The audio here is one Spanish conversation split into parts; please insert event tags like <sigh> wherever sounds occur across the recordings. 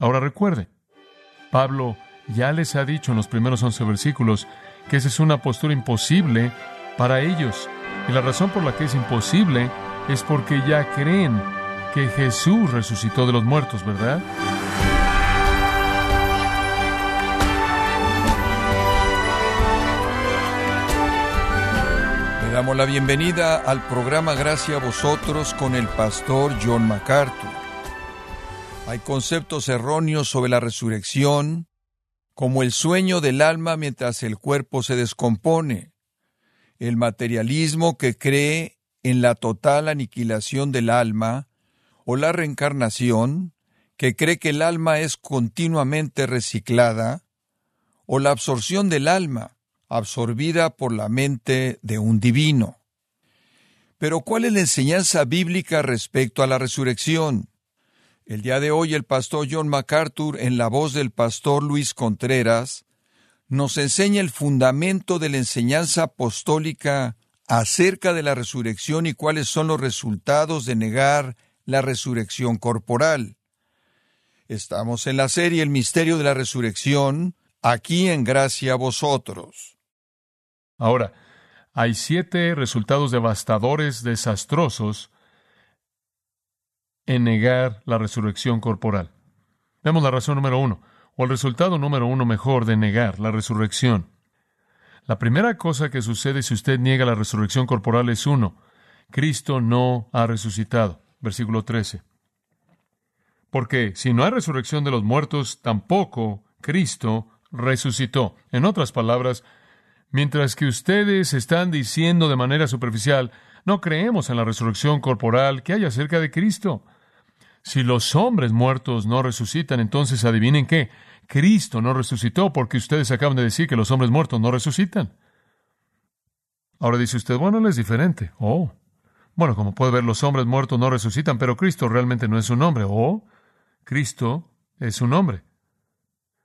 Ahora recuerde, Pablo ya les ha dicho en los primeros once versículos que esa es una postura imposible para ellos. Y la razón por la que es imposible es porque ya creen que Jesús resucitó de los muertos, ¿verdad? Le damos la bienvenida al programa Gracia a vosotros con el pastor John MacArthur. Hay conceptos erróneos sobre la resurrección, como el sueño del alma mientras el cuerpo se descompone, el materialismo que cree en la total aniquilación del alma, o la reencarnación, que cree que el alma es continuamente reciclada, o la absorción del alma, absorbida por la mente de un divino. Pero ¿cuál es la enseñanza bíblica respecto a la resurrección? El día de hoy el pastor John MacArthur, en la voz del pastor Luis Contreras, nos enseña el fundamento de la enseñanza apostólica acerca de la resurrección y cuáles son los resultados de negar la resurrección corporal. Estamos en la serie El misterio de la resurrección, aquí en gracia a vosotros. Ahora, hay siete resultados devastadores, desastrosos, en negar la resurrección corporal. Vemos la razón número uno, o el resultado número uno mejor de negar la resurrección. La primera cosa que sucede si usted niega la resurrección corporal es uno, Cristo no ha resucitado. Versículo 13. Porque si no hay resurrección de los muertos, tampoco Cristo resucitó. En otras palabras, mientras que ustedes están diciendo de manera superficial, no creemos en la resurrección corporal que hay acerca de Cristo. Si los hombres muertos no resucitan, entonces adivinen qué, Cristo no resucitó porque ustedes acaban de decir que los hombres muertos no resucitan. Ahora dice usted, bueno, él es diferente. Oh, bueno, como puede ver, los hombres muertos no resucitan, pero Cristo realmente no es un hombre. Oh, Cristo es un hombre.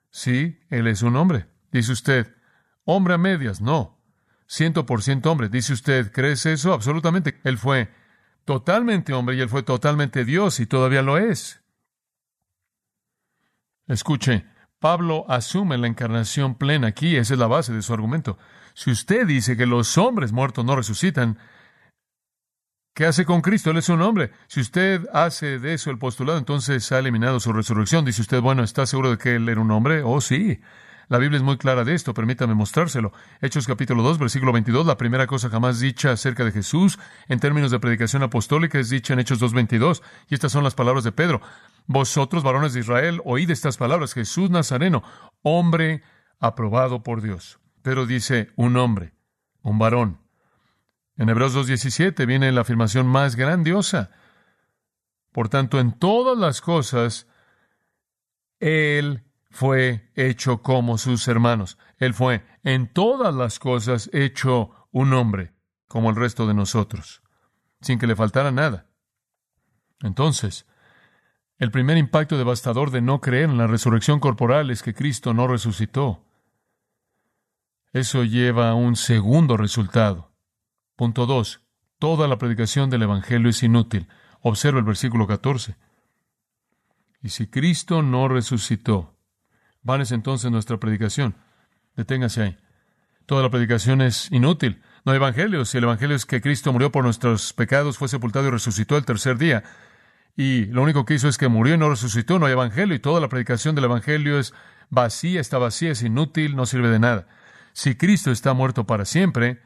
Sí, Él es un hombre. Dice usted, hombre a medias, no. Ciento por ciento hombre. Dice usted, ¿crees eso? Absolutamente. Él fue totalmente hombre y él fue totalmente Dios y todavía lo es. Escuche, Pablo asume la encarnación plena aquí, esa es la base de su argumento. Si usted dice que los hombres muertos no resucitan, ¿qué hace con Cristo? Él es un hombre. Si usted hace de eso el postulado, entonces ha eliminado su resurrección. Dice usted, bueno, ¿está seguro de que él era un hombre? Oh, sí. La Biblia es muy clara de esto, permítame mostrárselo. Hechos capítulo 2, versículo 22, la primera cosa jamás dicha acerca de Jesús en términos de predicación apostólica es dicha en Hechos 2.22, y estas son las palabras de Pedro. Vosotros, varones de Israel, oíd estas palabras, Jesús Nazareno, hombre aprobado por Dios. Pedro dice, un hombre, un varón. En Hebreos 2.17 viene la afirmación más grandiosa. Por tanto, en todas las cosas, Él fue hecho como sus hermanos. Él fue en todas las cosas hecho un hombre, como el resto de nosotros, sin que le faltara nada. Entonces, el primer impacto devastador de no creer en la resurrección corporal es que Cristo no resucitó. Eso lleva a un segundo resultado. Punto 2. Toda la predicación del Evangelio es inútil. Observa el versículo 14. Y si Cristo no resucitó, Van es entonces nuestra predicación. Deténgase ahí. Toda la predicación es inútil. No hay evangelio. Si el evangelio es que Cristo murió por nuestros pecados, fue sepultado y resucitó el tercer día, y lo único que hizo es que murió y no resucitó, no hay evangelio, y toda la predicación del evangelio es vacía, está vacía, es inútil, no sirve de nada. Si Cristo está muerto para siempre,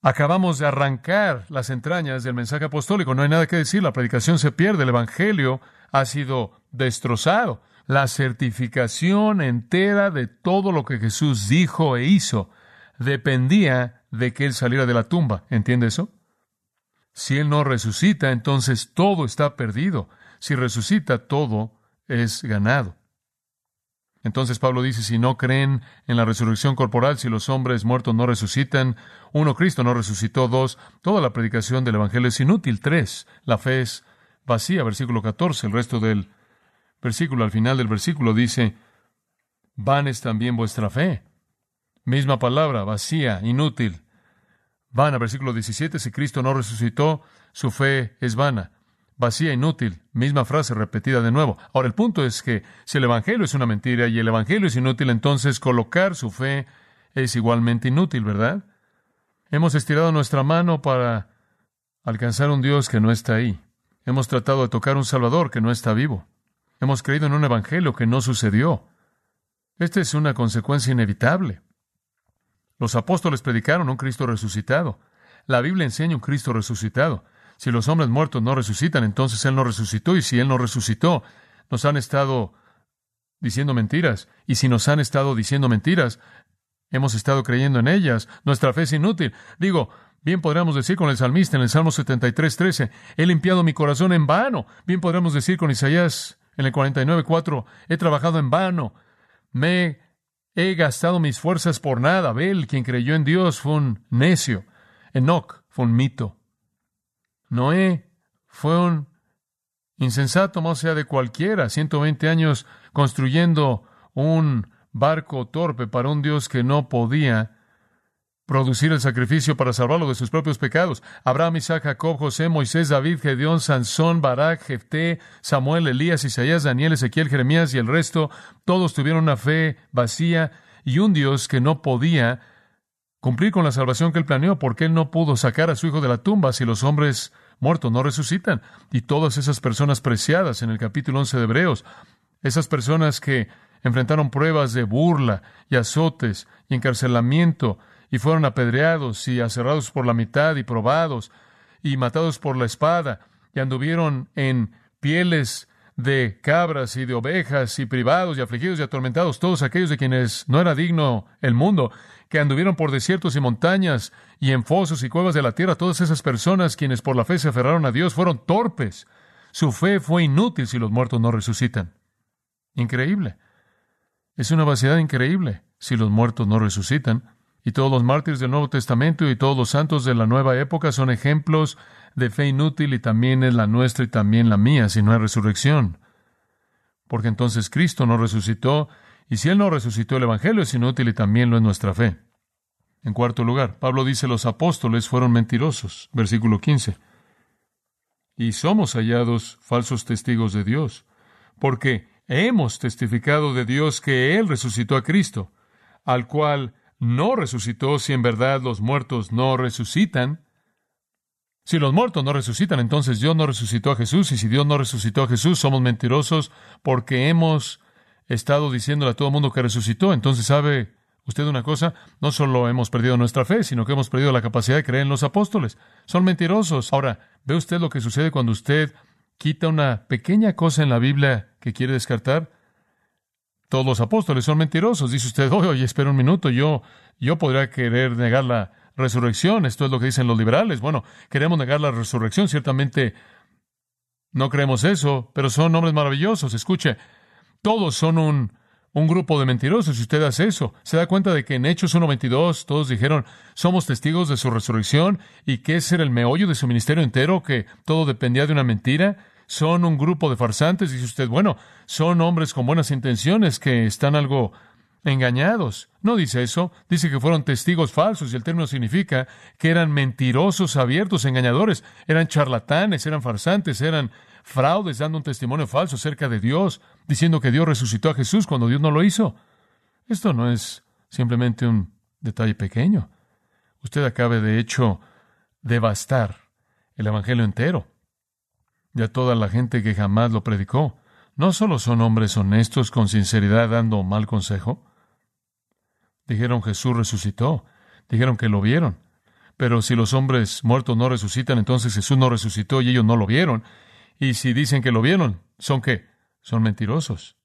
acabamos de arrancar las entrañas del mensaje apostólico, no hay nada que decir, la predicación se pierde, el evangelio ha sido destrozado la certificación entera de todo lo que Jesús dijo e hizo dependía de que Él saliera de la tumba. ¿Entiende eso? Si Él no resucita, entonces todo está perdido. Si resucita, todo es ganado. Entonces Pablo dice, si no creen en la resurrección corporal, si los hombres muertos no resucitan, uno, Cristo no resucitó, dos, toda la predicación del Evangelio es inútil, tres, la fe es vacía, versículo 14, el resto del versículo, al final del versículo dice, van es también vuestra fe. Misma palabra, vacía, inútil. Vana, versículo 17, si Cristo no resucitó, su fe es vana. vacía, inútil. Misma frase repetida de nuevo. Ahora, el punto es que si el Evangelio es una mentira y el Evangelio es inútil, entonces colocar su fe es igualmente inútil, ¿verdad? Hemos estirado nuestra mano para alcanzar un Dios que no está ahí. Hemos tratado de tocar un Salvador que no está vivo. Hemos creído en un Evangelio que no sucedió. Esta es una consecuencia inevitable. Los apóstoles predicaron un Cristo resucitado. La Biblia enseña un Cristo resucitado. Si los hombres muertos no resucitan, entonces Él no resucitó. Y si Él no resucitó, nos han estado diciendo mentiras. Y si nos han estado diciendo mentiras, hemos estado creyendo en ellas. Nuestra fe es inútil. Digo, bien podríamos decir con el salmista en el Salmo 73, 13, he limpiado mi corazón en vano. Bien podríamos decir con Isaías en el 49, 4, he trabajado en vano. Me he gastado mis fuerzas por nada. Abel, quien creyó en Dios, fue un necio. Enoch fue un mito. Noé fue un insensato, más sea de cualquiera, 120 años construyendo un barco torpe para un Dios que no podía producir el sacrificio para salvarlo de sus propios pecados. Abraham, Isaac, Jacob, José, Moisés, David, Gedeón, Sansón, Barak, Jefté, Samuel, Elías, Isaías, Daniel, Ezequiel, Jeremías y el resto, todos tuvieron una fe vacía y un Dios que no podía cumplir con la salvación que él planeó, porque él no pudo sacar a su hijo de la tumba si los hombres muertos no resucitan. Y todas esas personas preciadas en el capítulo 11 de Hebreos, esas personas que enfrentaron pruebas de burla y azotes y encarcelamiento y fueron apedreados y aserrados por la mitad y probados y matados por la espada y anduvieron en pieles de cabras y de ovejas y privados y afligidos y atormentados, todos aquellos de quienes no era digno el mundo, que anduvieron por desiertos y montañas y en fosos y cuevas de la tierra, todas esas personas quienes por la fe se aferraron a Dios fueron torpes. Su fe fue inútil si los muertos no resucitan. Increíble. Es una vaciedad increíble si los muertos no resucitan. Y todos los mártires del Nuevo Testamento y todos los santos de la nueva época son ejemplos de fe inútil y también es la nuestra y también la mía si no hay resurrección. Porque entonces Cristo no resucitó y si Él no resucitó el Evangelio es inútil y también lo es nuestra fe. En cuarto lugar, Pablo dice los apóstoles fueron mentirosos. Versículo 15. Y somos hallados falsos testigos de Dios, porque hemos testificado de Dios que Él resucitó a Cristo, al cual no resucitó si en verdad los muertos no resucitan. Si los muertos no resucitan, entonces Dios no resucitó a Jesús, y si Dios no resucitó a Jesús, somos mentirosos porque hemos estado diciéndole a todo el mundo que resucitó. Entonces, ¿sabe usted una cosa? No solo hemos perdido nuestra fe, sino que hemos perdido la capacidad de creer en los apóstoles. Son mentirosos. Ahora, ¿ve usted lo que sucede cuando usted quita una pequeña cosa en la Biblia que quiere descartar? Todos los apóstoles son mentirosos. Dice usted, <laughs> oye, oye, espera un minuto, yo, yo podría querer negar la resurrección. Esto es lo que dicen los liberales. Bueno, queremos negar la resurrección. Ciertamente no creemos eso, pero son hombres maravillosos. Escuche, todos son un, un grupo de mentirosos. Si usted hace eso, se da cuenta de que en Hechos 1.22 todos dijeron, somos testigos de su resurrección y que ese era el meollo de su ministerio entero, que todo dependía de una mentira son un grupo de farsantes, dice usted, bueno, son hombres con buenas intenciones que están algo engañados. No dice eso, dice que fueron testigos falsos y el término significa que eran mentirosos, abiertos, engañadores, eran charlatanes, eran farsantes, eran fraudes dando un testimonio falso acerca de Dios, diciendo que Dios resucitó a Jesús cuando Dios no lo hizo. Esto no es simplemente un detalle pequeño. Usted acabe de hecho devastar el Evangelio entero y a toda la gente que jamás lo predicó. No solo son hombres honestos con sinceridad dando mal consejo. Dijeron Jesús resucitó. Dijeron que lo vieron. Pero si los hombres muertos no resucitan, entonces Jesús no resucitó y ellos no lo vieron. Y si dicen que lo vieron, ¿son qué? Son mentirosos.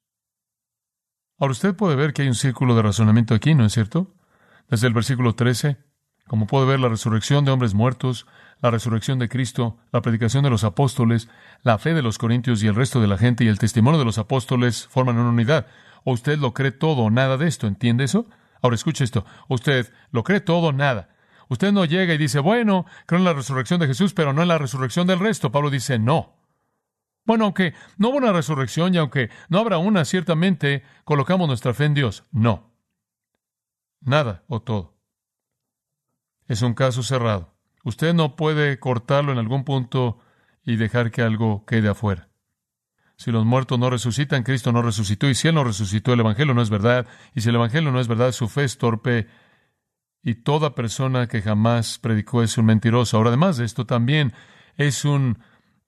Ahora usted puede ver que hay un círculo de razonamiento aquí, ¿no es cierto? Desde el versículo 13, como puede ver la resurrección de hombres muertos, la resurrección de Cristo, la predicación de los apóstoles, la fe de los corintios y el resto de la gente y el testimonio de los apóstoles forman una unidad. O usted lo cree todo o nada de esto, ¿entiende eso? Ahora escuche esto, usted lo cree todo o nada. Usted no llega y dice, bueno, creo en la resurrección de Jesús, pero no en la resurrección del resto. Pablo dice, no. Bueno, aunque no hubo una resurrección y aunque no habrá una, ciertamente colocamos nuestra fe en Dios. No. Nada o todo. Es un caso cerrado. Usted no puede cortarlo en algún punto y dejar que algo quede afuera. Si los muertos no resucitan, Cristo no resucitó, y si Él no resucitó, el Evangelio no es verdad, y si el Evangelio no es verdad, su fe es torpe, y toda persona que jamás predicó es un mentiroso. Ahora, además de esto, también es un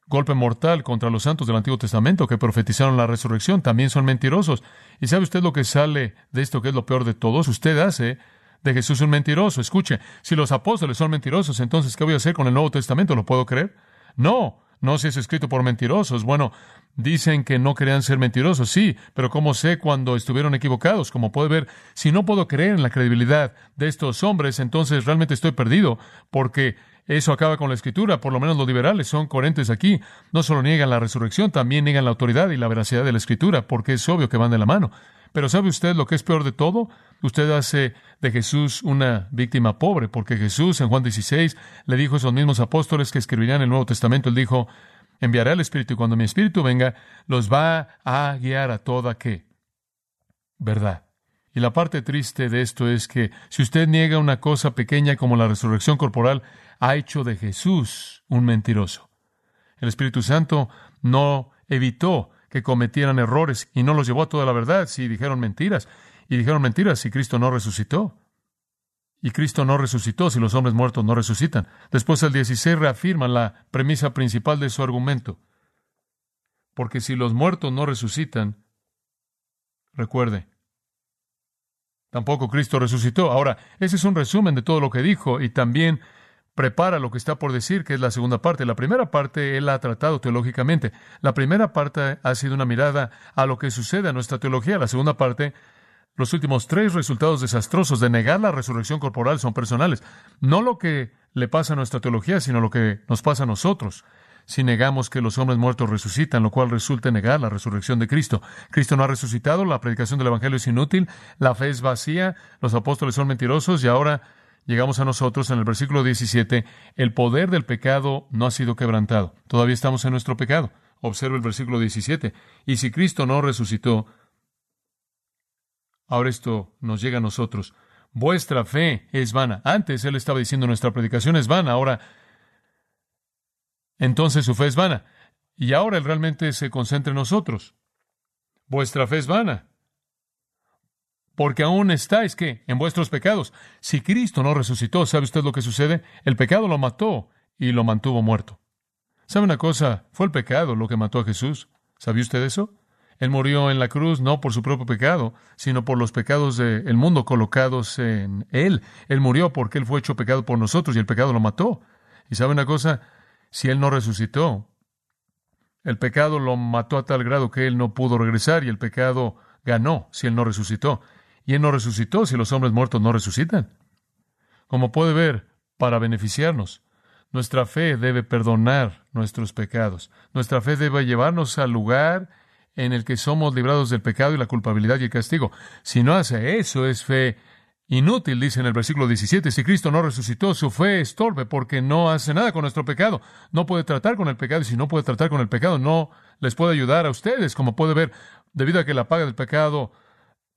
golpe mortal contra los santos del Antiguo Testamento que profetizaron la resurrección, también son mentirosos. ¿Y sabe usted lo que sale de esto que es lo peor de todos? Usted hace de Jesús un mentiroso. Escuche, si los apóstoles son mentirosos, entonces ¿qué voy a hacer con el Nuevo Testamento? ¿Lo puedo creer? No, no si es escrito por mentirosos. Bueno, dicen que no querían ser mentirosos, sí, pero ¿cómo sé cuando estuvieron equivocados? Como puede ver, si no puedo creer en la credibilidad de estos hombres, entonces realmente estoy perdido, porque eso acaba con la escritura. Por lo menos los liberales son coherentes aquí. No solo niegan la resurrección, también niegan la autoridad y la veracidad de la escritura, porque es obvio que van de la mano. Pero ¿sabe usted lo que es peor de todo? Usted hace de Jesús una víctima pobre, porque Jesús en Juan 16 le dijo a esos mismos apóstoles que escribirían el Nuevo Testamento, él dijo, enviaré al Espíritu y cuando mi Espíritu venga, los va a guiar a toda qué? Verdad. Y la parte triste de esto es que si usted niega una cosa pequeña como la resurrección corporal, ha hecho de Jesús un mentiroso. El Espíritu Santo no evitó que cometieran errores y no los llevó a toda la verdad si dijeron mentiras. Y dijeron mentiras si Cristo no resucitó. Y Cristo no resucitó si los hombres muertos no resucitan. Después el 16 reafirma la premisa principal de su argumento. Porque si los muertos no resucitan, recuerde, tampoco Cristo resucitó. Ahora, ese es un resumen de todo lo que dijo y también prepara lo que está por decir, que es la segunda parte. La primera parte él la ha tratado teológicamente. La primera parte ha sido una mirada a lo que sucede a nuestra teología. La segunda parte, los últimos tres resultados desastrosos de negar la resurrección corporal son personales. No lo que le pasa a nuestra teología, sino lo que nos pasa a nosotros. Si negamos que los hombres muertos resucitan, lo cual resulta negar la resurrección de Cristo. Cristo no ha resucitado, la predicación del Evangelio es inútil, la fe es vacía, los apóstoles son mentirosos y ahora llegamos a nosotros en el versículo 17, el poder del pecado no ha sido quebrantado. Todavía estamos en nuestro pecado. Observa el versículo 17. Y si Cristo no resucitó, ahora esto nos llega a nosotros. Vuestra fe es vana. Antes él estaba diciendo nuestra predicación es vana, ahora entonces su fe es vana. Y ahora él realmente se concentra en nosotros. Vuestra fe es vana porque aún estáis que en vuestros pecados. Si Cristo no resucitó, ¿sabe usted lo que sucede? El pecado lo mató y lo mantuvo muerto. ¿Sabe una cosa? Fue el pecado lo que mató a Jesús. ¿Sabía usted eso? Él murió en la cruz no por su propio pecado, sino por los pecados del mundo colocados en Él. Él murió porque Él fue hecho pecado por nosotros y el pecado lo mató. ¿Y sabe una cosa? Si Él no resucitó, el pecado lo mató a tal grado que Él no pudo regresar y el pecado ganó si Él no resucitó. Y Él no resucitó si los hombres muertos no resucitan. Como puede ver, para beneficiarnos, nuestra fe debe perdonar nuestros pecados. Nuestra fe debe llevarnos al lugar en el que somos librados del pecado y la culpabilidad y el castigo. Si no hace eso, es fe inútil, dice en el versículo 17. Si Cristo no resucitó, su fe es torpe porque no hace nada con nuestro pecado. No puede tratar con el pecado y si no puede tratar con el pecado, no les puede ayudar a ustedes. Como puede ver, debido a que la paga del pecado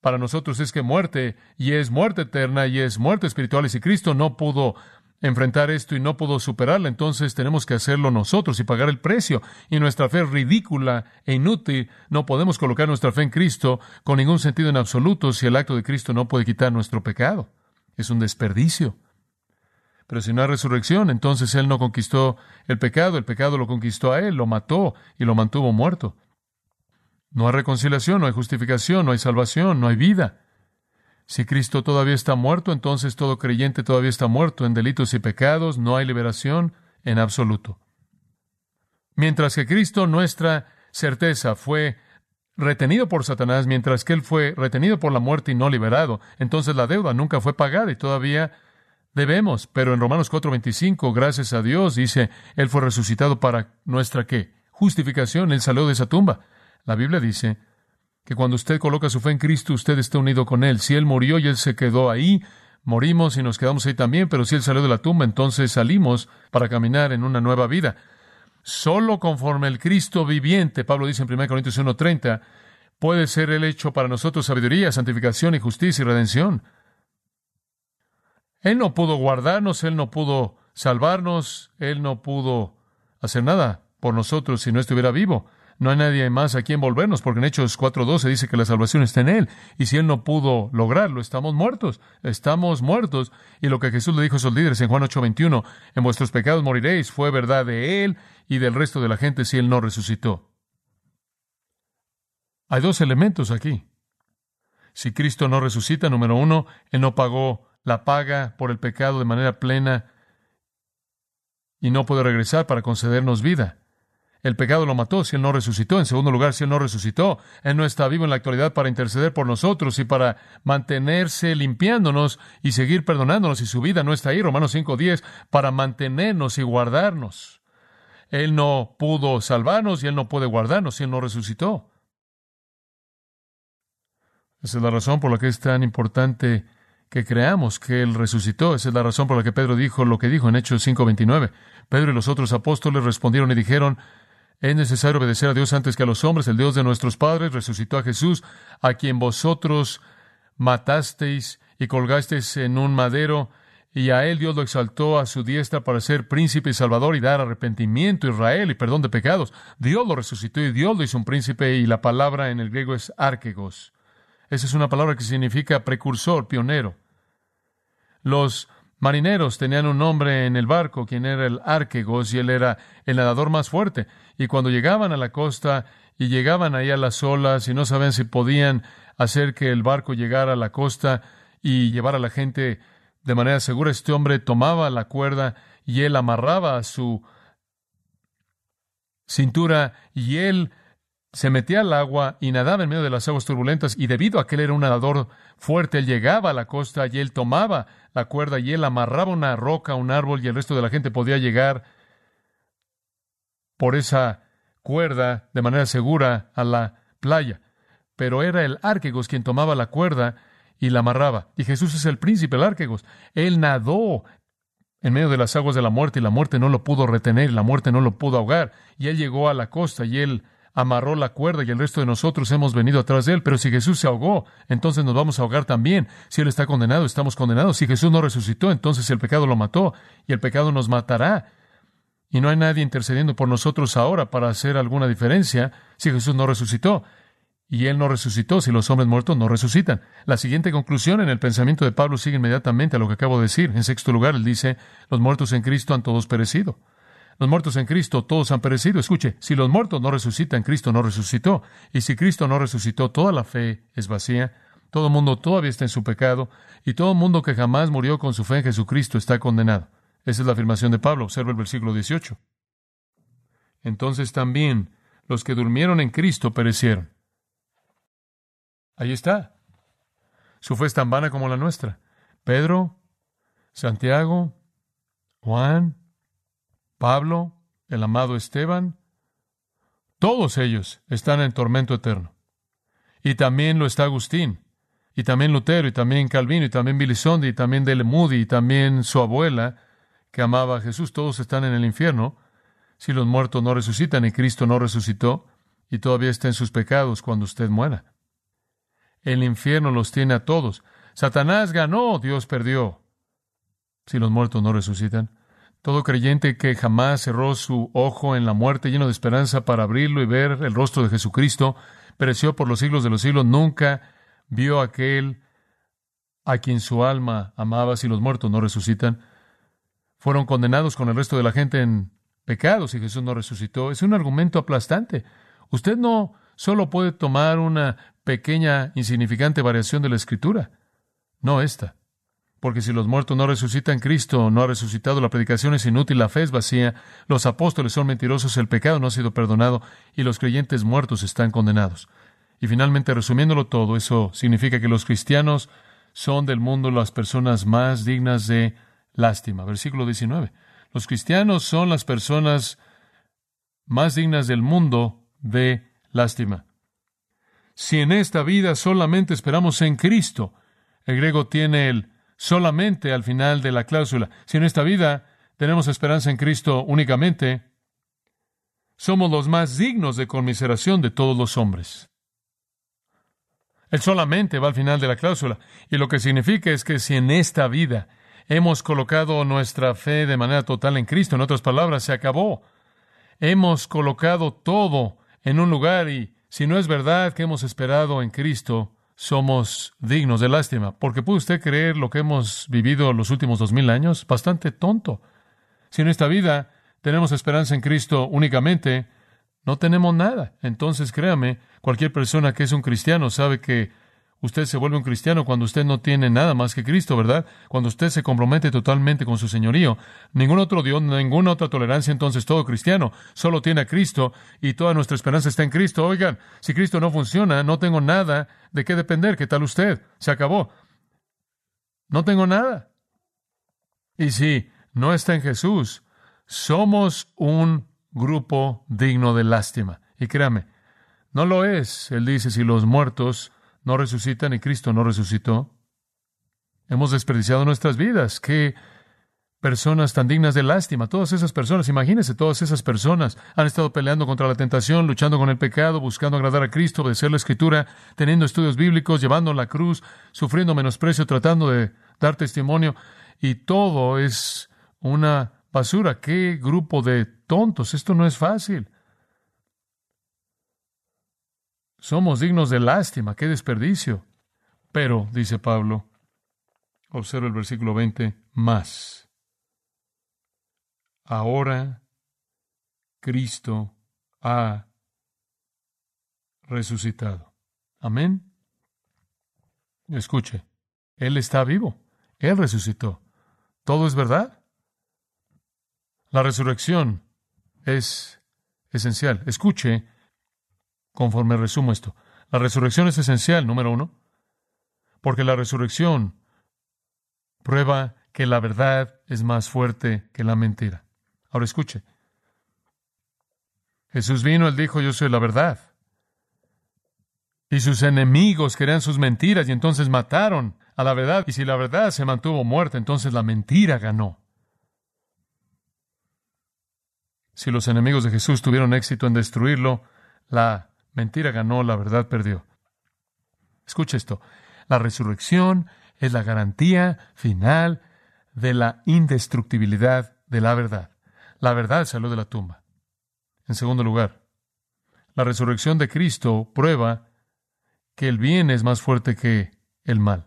para nosotros es que muerte, y es muerte eterna, y es muerte espiritual, y si Cristo no pudo enfrentar esto y no pudo superarla, entonces tenemos que hacerlo nosotros y pagar el precio. Y nuestra fe es ridícula e inútil. No podemos colocar nuestra fe en Cristo con ningún sentido en absoluto si el acto de Cristo no puede quitar nuestro pecado. Es un desperdicio. Pero si no hay resurrección, entonces Él no conquistó el pecado, el pecado lo conquistó a Él, lo mató y lo mantuvo muerto. No hay reconciliación, no hay justificación, no hay salvación, no hay vida. Si Cristo todavía está muerto, entonces todo creyente todavía está muerto en delitos y pecados, no hay liberación en absoluto. Mientras que Cristo, nuestra certeza, fue retenido por Satanás, mientras que Él fue retenido por la muerte y no liberado, entonces la deuda nunca fue pagada y todavía debemos. Pero en Romanos 4:25, gracias a Dios, dice, Él fue resucitado para nuestra qué? Justificación, Él salió de esa tumba. La Biblia dice que cuando usted coloca su fe en Cristo, usted está unido con Él. Si Él murió y Él se quedó ahí, morimos y nos quedamos ahí también, pero si Él salió de la tumba, entonces salimos para caminar en una nueva vida. Solo conforme el Cristo viviente, Pablo dice en 1 Corintios 1.30, puede ser el hecho para nosotros sabiduría, santificación y justicia y redención. Él no pudo guardarnos, Él no pudo salvarnos, Él no pudo hacer nada por nosotros si no estuviera vivo. No hay nadie más a quien volvernos, porque en Hechos 4.12 dice que la salvación está en Él. Y si Él no pudo lograrlo, estamos muertos. Estamos muertos. Y lo que Jesús le dijo a sus líderes en Juan 8.21, en vuestros pecados moriréis, fue verdad de Él y del resto de la gente si Él no resucitó. Hay dos elementos aquí. Si Cristo no resucita, número uno, Él no pagó la paga por el pecado de manera plena y no puede regresar para concedernos vida. El pecado lo mató si Él no resucitó. En segundo lugar, si Él no resucitó, Él no está vivo en la actualidad para interceder por nosotros y para mantenerse limpiándonos y seguir perdonándonos. Y su vida no está ahí, Romanos 5.10, para mantenernos y guardarnos. Él no pudo salvarnos y Él no puede guardarnos si Él no resucitó. Esa es la razón por la que es tan importante que creamos que Él resucitó. Esa es la razón por la que Pedro dijo lo que dijo en Hechos 5:29. Pedro y los otros apóstoles respondieron y dijeron, es necesario obedecer a Dios antes que a los hombres. El Dios de nuestros padres resucitó a Jesús, a quien vosotros matasteis y colgasteis en un madero, y a él Dios lo exaltó a su diestra para ser príncipe y salvador y dar arrepentimiento a Israel y perdón de pecados. Dios lo resucitó y Dios lo hizo un príncipe y la palabra en el griego es arquegos. Esa es una palabra que significa precursor, pionero. Los marineros tenían un hombre en el barco, quien era el Arquegos, y él era el nadador más fuerte. Y cuando llegaban a la costa y llegaban ahí a las olas y no sabían si podían hacer que el barco llegara a la costa y llevar a la gente de manera segura, este hombre tomaba la cuerda y él amarraba su cintura y él se metía al agua y nadaba en medio de las aguas turbulentas y debido a que él era un nadador fuerte, él llegaba a la costa y él tomaba la cuerda y él amarraba una roca, un árbol y el resto de la gente podía llegar por esa cuerda de manera segura a la playa. Pero era el Arquegos quien tomaba la cuerda y la amarraba. Y Jesús es el príncipe, el Arquegos. Él nadó en medio de las aguas de la muerte y la muerte no lo pudo retener, la muerte no lo pudo ahogar. Y él llegó a la costa y él amarró la cuerda y el resto de nosotros hemos venido atrás de él. Pero si Jesús se ahogó, entonces nos vamos a ahogar también. Si él está condenado, estamos condenados. Si Jesús no resucitó, entonces el pecado lo mató y el pecado nos matará. Y no hay nadie intercediendo por nosotros ahora para hacer alguna diferencia si Jesús no resucitó. Y Él no resucitó si los hombres muertos no resucitan. La siguiente conclusión en el pensamiento de Pablo sigue inmediatamente a lo que acabo de decir. En sexto lugar, él dice, los muertos en Cristo han todos perecido. Los muertos en Cristo todos han perecido. Escuche, si los muertos no resucitan, Cristo no resucitó. Y si Cristo no resucitó, toda la fe es vacía. Todo mundo todavía está en su pecado. Y todo mundo que jamás murió con su fe en Jesucristo está condenado. Esa es la afirmación de Pablo. Observa el versículo 18. Entonces también los que durmieron en Cristo perecieron. Ahí está. Su fe es tan vana como la nuestra. Pedro, Santiago, Juan, Pablo, el amado Esteban, todos ellos están en tormento eterno. Y también lo está Agustín, y también Lutero, y también Calvino, y también Bilisondi, y también Dele Moody, y también su abuela, que amaba a Jesús. Todos están en el infierno si los muertos no resucitan y Cristo no resucitó y todavía está en sus pecados cuando usted muera. El infierno los tiene a todos. Satanás ganó, Dios perdió. Si los muertos no resucitan. Todo creyente que jamás cerró su ojo en la muerte lleno de esperanza para abrirlo y ver el rostro de Jesucristo, pereció por los siglos de los siglos, nunca vio a aquel a quien su alma amaba si los muertos no resucitan. Fueron condenados con el resto de la gente en pecados y Jesús no resucitó. Es un argumento aplastante. Usted no solo puede tomar una pequeña, insignificante variación de la Escritura, no esta. Porque si los muertos no resucitan, Cristo no ha resucitado, la predicación es inútil, la fe es vacía, los apóstoles son mentirosos, el pecado no ha sido perdonado y los creyentes muertos están condenados. Y finalmente, resumiéndolo todo, eso significa que los cristianos son del mundo las personas más dignas de lástima. Versículo 19. Los cristianos son las personas más dignas del mundo de lástima. Si en esta vida solamente esperamos en Cristo, el griego tiene el solamente al final de la cláusula. Si en esta vida tenemos esperanza en Cristo únicamente, somos los más dignos de conmiseración de todos los hombres. Él solamente va al final de la cláusula. Y lo que significa es que si en esta vida hemos colocado nuestra fe de manera total en Cristo, en otras palabras, se acabó. hemos colocado todo en un lugar y si no es verdad que hemos esperado en Cristo, somos dignos de lástima. Porque puede usted creer lo que hemos vivido los últimos dos mil años? Bastante tonto. Si en esta vida tenemos esperanza en Cristo únicamente, no tenemos nada. Entonces, créame, cualquier persona que es un cristiano sabe que usted se vuelve un cristiano cuando usted no tiene nada más que Cristo, ¿verdad? Cuando usted se compromete totalmente con su señorío. Ningún otro Dios, ninguna otra tolerancia, entonces todo cristiano solo tiene a Cristo y toda nuestra esperanza está en Cristo. Oigan, si Cristo no funciona, no tengo nada de qué depender. ¿Qué tal usted? Se acabó. No tengo nada. Y si no está en Jesús, somos un grupo digno de lástima. Y créame, no lo es. Él dice, si los muertos no resucitan y Cristo no resucitó, hemos desperdiciado nuestras vidas. Qué personas tan dignas de lástima. Todas esas personas, imagínense, todas esas personas han estado peleando contra la tentación, luchando con el pecado, buscando agradar a Cristo, obedecer la Escritura, teniendo estudios bíblicos, llevando la cruz, sufriendo menosprecio, tratando de dar testimonio. Y todo es una basura. Qué grupo de tontos. Esto no es fácil. Somos dignos de lástima. Qué desperdicio. Pero, dice Pablo, observa el versículo 20, más. Ahora Cristo ha resucitado. Amén. Escuche, Él está vivo. Él resucitó. Todo es verdad. La resurrección es esencial. Escuche conforme resumo esto. La resurrección es esencial, número uno, porque la resurrección prueba que la verdad es más fuerte que la mentira. Ahora escuche. Jesús vino, él dijo, yo soy la verdad. Y sus enemigos querían sus mentiras y entonces mataron a la verdad. Y si la verdad se mantuvo muerta, entonces la mentira ganó. Si los enemigos de Jesús tuvieron éxito en destruirlo, la mentira ganó, la verdad perdió. Escucha esto. La resurrección es la garantía final de la indestructibilidad de la verdad. La verdad salió de la tumba. En segundo lugar, la resurrección de Cristo prueba que el bien es más fuerte que el mal.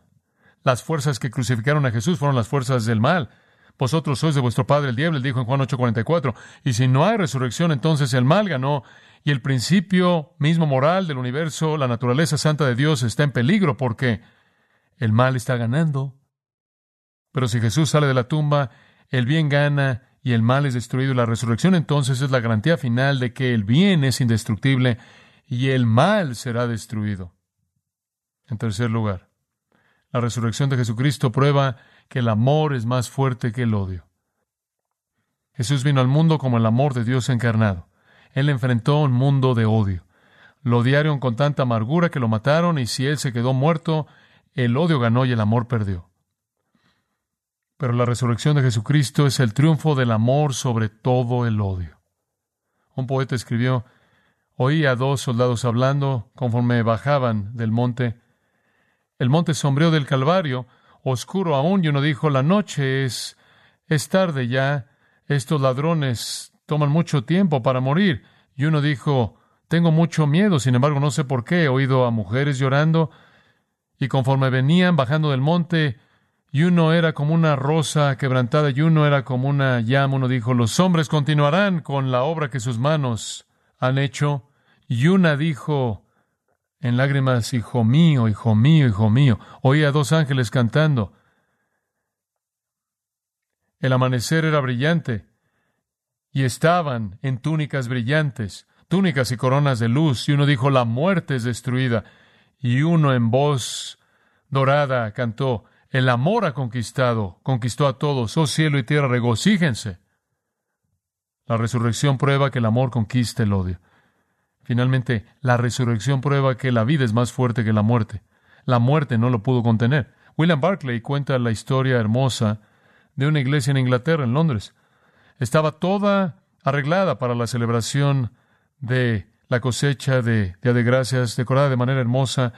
Las fuerzas que crucificaron a Jesús fueron las fuerzas del mal. Vosotros sois de vuestro padre el diablo, dijo en Juan 8:44. Y si no hay resurrección, entonces el mal ganó y el principio mismo moral del universo, la naturaleza santa de Dios está en peligro porque el mal está ganando. Pero si Jesús sale de la tumba, el bien gana y el mal es destruido. La resurrección entonces es la garantía final de que el bien es indestructible y el mal será destruido. En tercer lugar, la resurrección de Jesucristo prueba que el amor es más fuerte que el odio. Jesús vino al mundo como el amor de Dios encarnado. Él enfrentó un mundo de odio. Lo odiaron con tanta amargura que lo mataron y si Él se quedó muerto, el odio ganó y el amor perdió. Pero la resurrección de Jesucristo es el triunfo del amor sobre todo el odio. Un poeta escribió, oí a dos soldados hablando conforme bajaban del monte. El monte sombrío del Calvario oscuro aún, y uno dijo, la noche es, es tarde ya, estos ladrones toman mucho tiempo para morir. Y uno dijo, tengo mucho miedo, sin embargo no sé por qué, he oído a mujeres llorando, y conforme venían bajando del monte, y uno era como una rosa quebrantada, y uno era como una llama, uno dijo, los hombres continuarán con la obra que sus manos han hecho, y una dijo, en lágrimas, Hijo mío, hijo mío, hijo mío. Oía a dos ángeles cantando. El amanecer era brillante y estaban en túnicas brillantes, túnicas y coronas de luz, y uno dijo, la muerte es destruida, y uno en voz dorada cantó, el amor ha conquistado, conquistó a todos, oh cielo y tierra, regocíjense. La resurrección prueba que el amor conquista el odio. Finalmente, la resurrección prueba que la vida es más fuerte que la muerte. La muerte no lo pudo contener. William Barclay cuenta la historia hermosa de una iglesia en Inglaterra, en Londres. Estaba toda arreglada para la celebración de la cosecha de Día de Gracias, decorada de manera hermosa.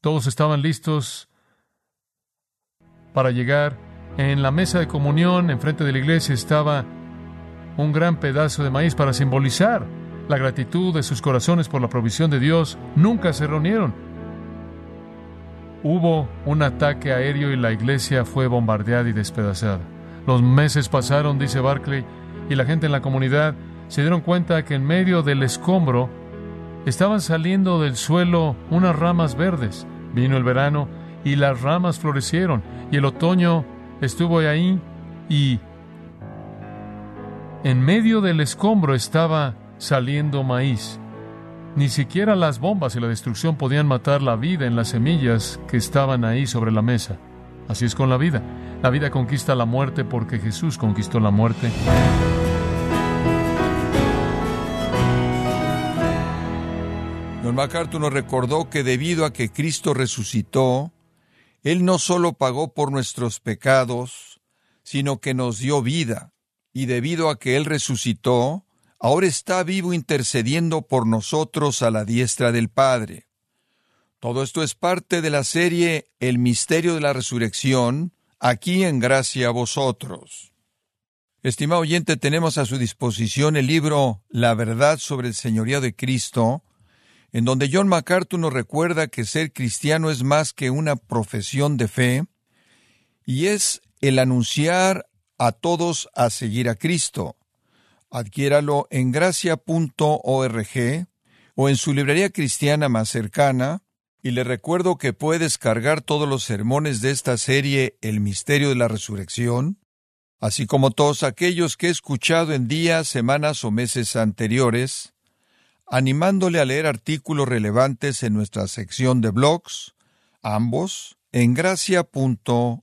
Todos estaban listos para llegar. En la mesa de comunión, enfrente de la iglesia, estaba un gran pedazo de maíz para simbolizar la gratitud de sus corazones por la provisión de Dios. Nunca se reunieron. Hubo un ataque aéreo y la iglesia fue bombardeada y despedazada. Los meses pasaron, dice Barclay, y la gente en la comunidad se dieron cuenta que en medio del escombro estaban saliendo del suelo unas ramas verdes. Vino el verano y las ramas florecieron y el otoño estuvo ahí y en medio del escombro estaba saliendo maíz. Ni siquiera las bombas y la destrucción podían matar la vida en las semillas que estaban ahí sobre la mesa. Así es con la vida. La vida conquista la muerte porque Jesús conquistó la muerte. Don MacArthur nos recordó que debido a que Cristo resucitó, Él no solo pagó por nuestros pecados, sino que nos dio vida, y debido a que Él resucitó, ahora está vivo intercediendo por nosotros a la diestra del Padre. Todo esto es parte de la serie El misterio de la resurrección, aquí en gracia a vosotros. Estimado oyente, tenemos a su disposición el libro La verdad sobre el señorío de Cristo, en donde John MacArthur nos recuerda que ser cristiano es más que una profesión de fe, y es el anunciar a todos a seguir a Cristo. Adquiéralo en gracia.org o en su librería cristiana más cercana, y le recuerdo que puede descargar todos los sermones de esta serie El misterio de la resurrección, así como todos aquellos que he escuchado en días, semanas o meses anteriores, animándole a leer artículos relevantes en nuestra sección de blogs, ambos en gracia.org.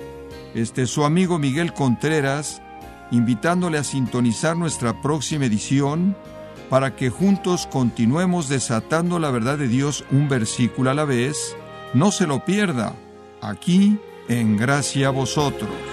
Este es su amigo Miguel Contreras, invitándole a sintonizar nuestra próxima edición para que juntos continuemos desatando la verdad de Dios un versículo a la vez. No se lo pierda, aquí en Gracia a Vosotros.